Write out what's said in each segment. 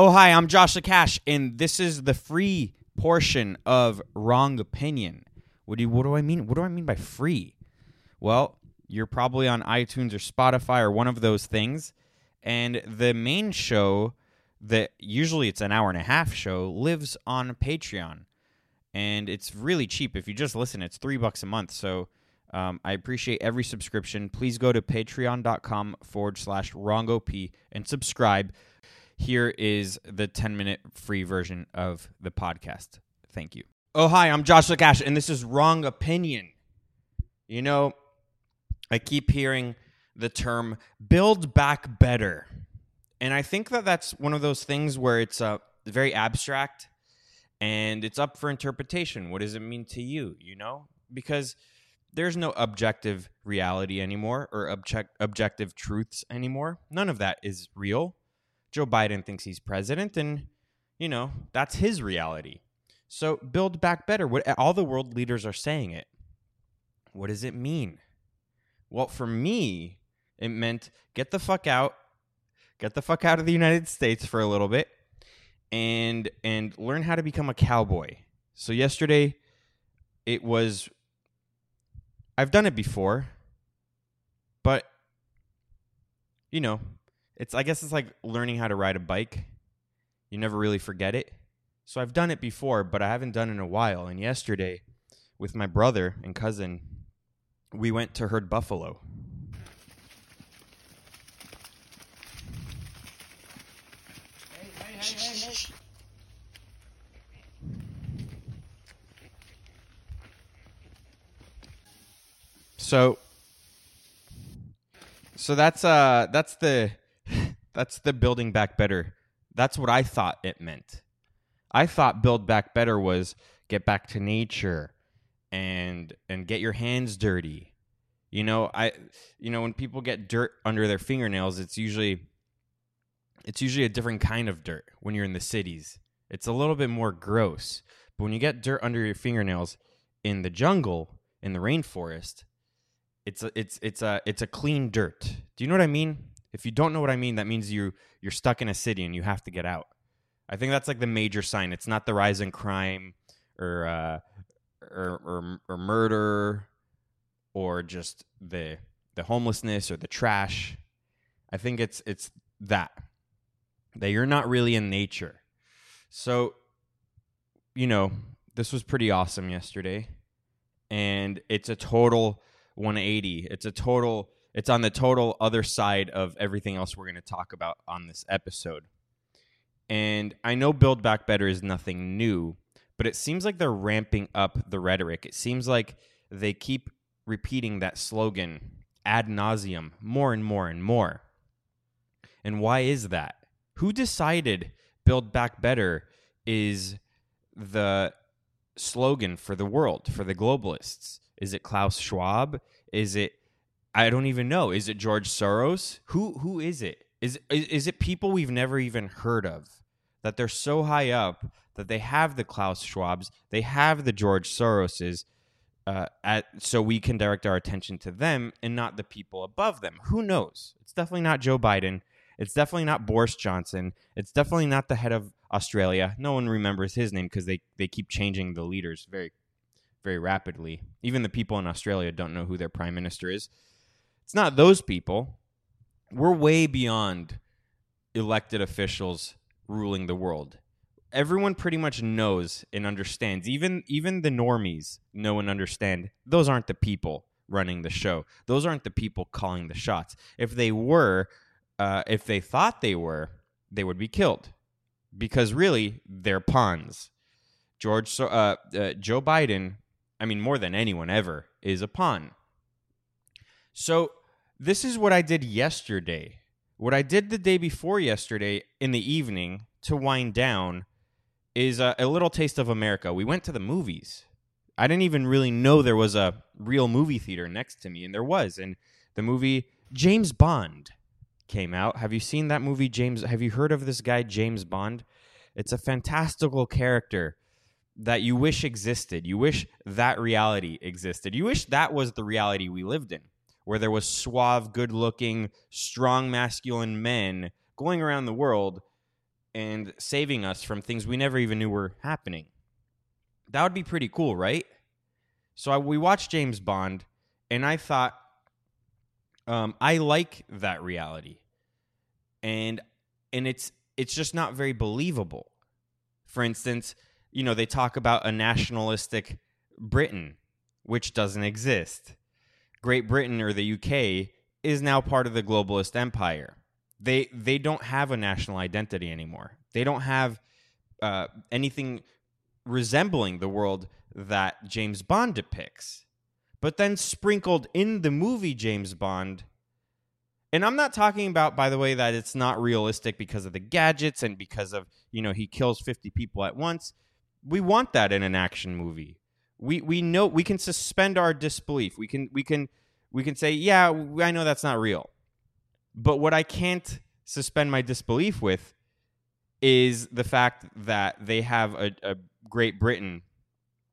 Oh, hi, I'm Joshua Cash, and this is the free portion of Wrong Opinion. What do you, what do I mean? What do I mean by free? Well, you're probably on iTunes or Spotify or one of those things, and the main show that usually it's an hour and a half show lives on Patreon, and it's really cheap. If you just listen, it's three bucks a month. So um, I appreciate every subscription. Please go to patreon.com forward slash wrongop and subscribe. Here is the 10 minute free version of the podcast. Thank you. Oh, hi, I'm Josh Cash, and this is Wrong Opinion. You know, I keep hearing the term build back better. And I think that that's one of those things where it's uh, very abstract and it's up for interpretation. What does it mean to you, you know? Because there's no objective reality anymore or object, objective truths anymore. None of that is real. Joe Biden thinks he's president, and, you know, that's his reality. So build back better. What all the world leaders are saying it. What does it mean? Well, for me, it meant get the fuck out, get the fuck out of the United States for a little bit, and and learn how to become a cowboy. So yesterday, it was. I've done it before, but you know, it's I guess it's like learning how to ride a bike. You never really forget it. So I've done it before, but I haven't done it in a while. And yesterday, with my brother and cousin, we went to herd buffalo. So so that's uh that's the that's the building back better. That's what I thought it meant. I thought build back better was get back to nature and and get your hands dirty. You know, I you know when people get dirt under their fingernails, it's usually it's usually a different kind of dirt when you're in the cities. It's a little bit more gross. But when you get dirt under your fingernails in the jungle, in the rainforest, it's a, it's it's a it's a clean dirt. Do you know what I mean? If you don't know what I mean, that means you you're stuck in a city and you have to get out. I think that's like the major sign. It's not the rise in crime or uh, or, or, or murder or just the the homelessness or the trash. I think it's it's that that you're not really in nature. So, you know, this was pretty awesome yesterday, and it's a total 180. It's a total. It's on the total other side of everything else we're going to talk about on this episode. And I know Build Back Better is nothing new, but it seems like they're ramping up the rhetoric. It seems like they keep repeating that slogan ad nauseum more and more and more. And why is that? Who decided Build Back Better is the slogan for the world, for the globalists? Is it Klaus Schwab? Is it I don't even know. Is it George Soros? Who who is it? Is is, is it people we've never even heard of? That they're so high up that they have the Klaus Schwabs, they have the George Soroses, uh, at so we can direct our attention to them and not the people above them. Who knows? It's definitely not Joe Biden. It's definitely not Boris Johnson. It's definitely not the head of Australia. No one remembers his name because they, they keep changing the leaders very, very rapidly. Even the people in Australia don't know who their prime minister is. It's not those people. We're way beyond elected officials ruling the world everyone pretty much knows and understands. Even even the normies know and understand. Those aren't the people running the show. Those aren't the people calling the shots. If they were, uh, if they thought they were, they would be killed because really they're pawns. George, uh, uh, Joe Biden, I mean, more than anyone ever, is a pawn. So this is what I did yesterday. What I did the day before yesterday in the evening to wind down is a, a little taste of America. We went to the movies. I didn't even really know there was a real movie theater next to me, and there was. And the movie James Bond came out. Have you seen that movie, James? Have you heard of this guy, James Bond? It's a fantastical character that you wish existed. You wish that reality existed. You wish that was the reality we lived in, where there was suave, good-looking, strong, masculine men going around the world and saving us from things we never even knew were happening. That would be pretty cool, right? So I, we watched James Bond, and I thought, um, I like that reality, and and it's it's just not very believable. For instance, you know they talk about a nationalistic Britain, which doesn't exist. Great Britain or the UK is now part of the globalist empire. They they don't have a national identity anymore. They don't have uh, anything resembling the world that James Bond depicts. But then sprinkled in the movie James Bond, and I'm not talking about, by the way, that it's not realistic because of the gadgets and because of you know he kills 50 people at once. We want that in an action movie. We we know we can suspend our disbelief. We can we can we can say, yeah, I know that's not real. But what I can't suspend my disbelief with is the fact that they have a, a Great Britain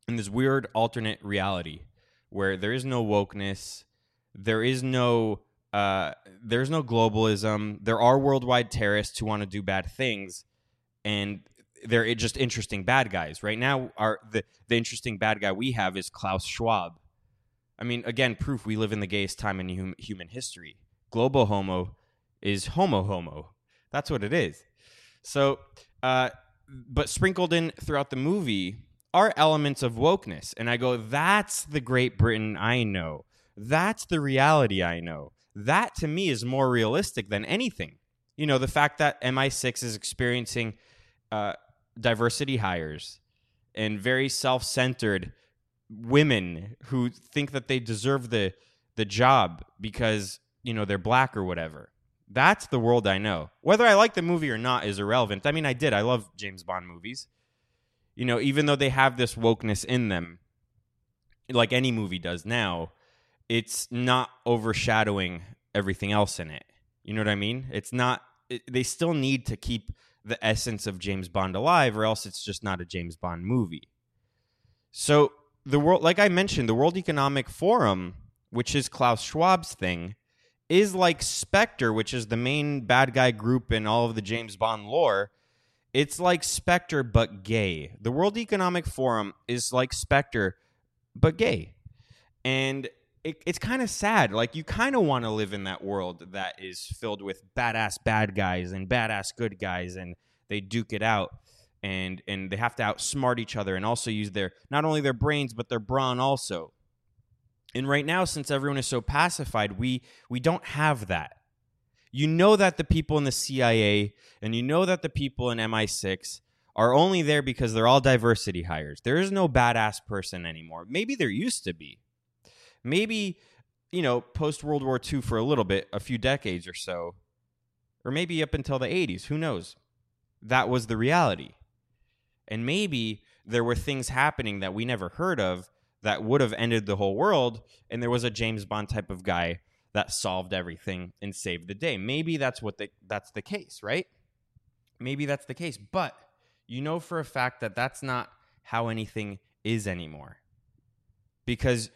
in this weird alternate reality where there is no wokeness, there is no uh, there's no globalism. There are worldwide terrorists who want to do bad things, and they're just interesting bad guys. Right now, our the the interesting bad guy we have is Klaus Schwab. I mean, again, proof we live in the gayest time in hum, human history. Global homo is homo homo. That's what it is. So, uh, but sprinkled in throughout the movie are elements of wokeness. And I go, that's the Great Britain I know. That's the reality I know. That to me is more realistic than anything. You know, the fact that MI6 is experiencing uh, diversity hires and very self centered women who think that they deserve the the job because you know they're black or whatever. That's the world I know. Whether I like the movie or not is irrelevant. I mean, I did. I love James Bond movies. You know, even though they have this wokeness in them, like any movie does now, it's not overshadowing everything else in it. You know what I mean? It's not. It, they still need to keep the essence of James Bond alive, or else it's just not a James Bond movie. So the world, like I mentioned, the World Economic Forum, which is Klaus Schwab's thing, is like Spectre, which is the main bad guy group in all of the James Bond lore. It's like Spectre but gay. The World Economic Forum is like Spectre but gay. And it, it's kind of sad. Like you kind of want to live in that world that is filled with badass bad guys and badass good guys and they duke it out and and they have to outsmart each other and also use their not only their brains but their brawn also. And right now, since everyone is so pacified, we we don't have that. You know that the people in the CIA and you know that the people in MI6 are only there because they're all diversity hires. There is no badass person anymore. Maybe there used to be. Maybe, you know, post World War II for a little bit, a few decades or so, or maybe up until the 80s. Who knows? That was the reality. And maybe there were things happening that we never heard of that would have ended the whole world. And there was a James Bond type of guy that solved everything and saved the day. Maybe that's what the, that's the case, right? Maybe that's the case. But you know for a fact that that's not how anything is anymore. Because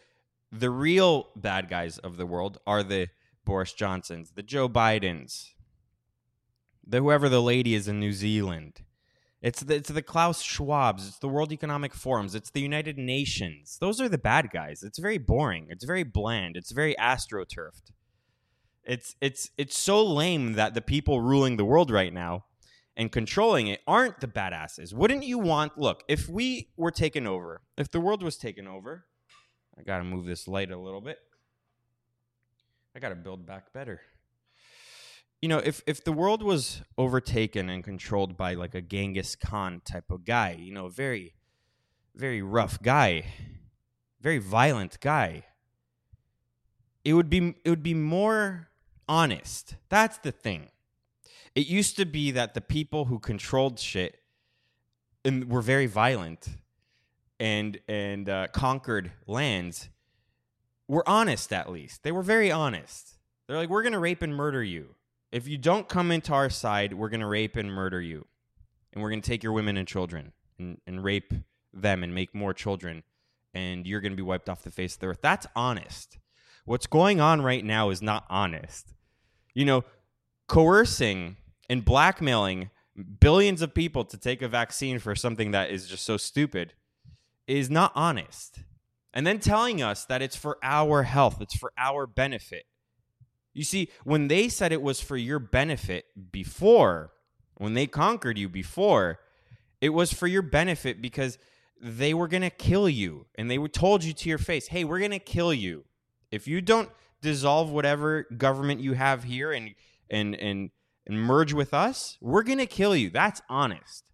the real bad guys of the world are the Boris Johnsons, the Joe Bidens, the whoever the lady is in New Zealand, it's the, it's the Klaus Schwabs. It's the World Economic Forums. It's the United Nations. Those are the bad guys. It's very boring. It's very bland. It's very astroturfed. It's it's it's so lame that the people ruling the world right now and controlling it aren't the badasses. Wouldn't you want? Look, if we were taken over, if the world was taken over, I got to move this light a little bit. I got to build back better you know, if if the world was overtaken and controlled by like a Genghis Khan type of guy, you know, a very very rough guy, very violent guy, it would be it would be more honest. That's the thing. It used to be that the people who controlled shit and were very violent and and uh, conquered lands were honest at least. They were very honest. They're like, we're gonna rape and murder you if you don't come into our side, we're to rape and murder you. And we're to take your women and children and, and rape them and make more children. And you're to be wiped off the face of the earth. That's honest. What's going on right now is not honest. You know, coercing and blackmailing billions of people to take a vaccine for something that is just so stupid is not honest. And then telling us that it's for our health, it's for our benefit. You see, when they said it was for your benefit before, when they conquered you before, it was for your benefit because they were going to kill you. And they told you to your face, hey, we're going to kill you. If you don't dissolve whatever government you have here and, and, and, and merge with us, we're going to kill you. That's honest.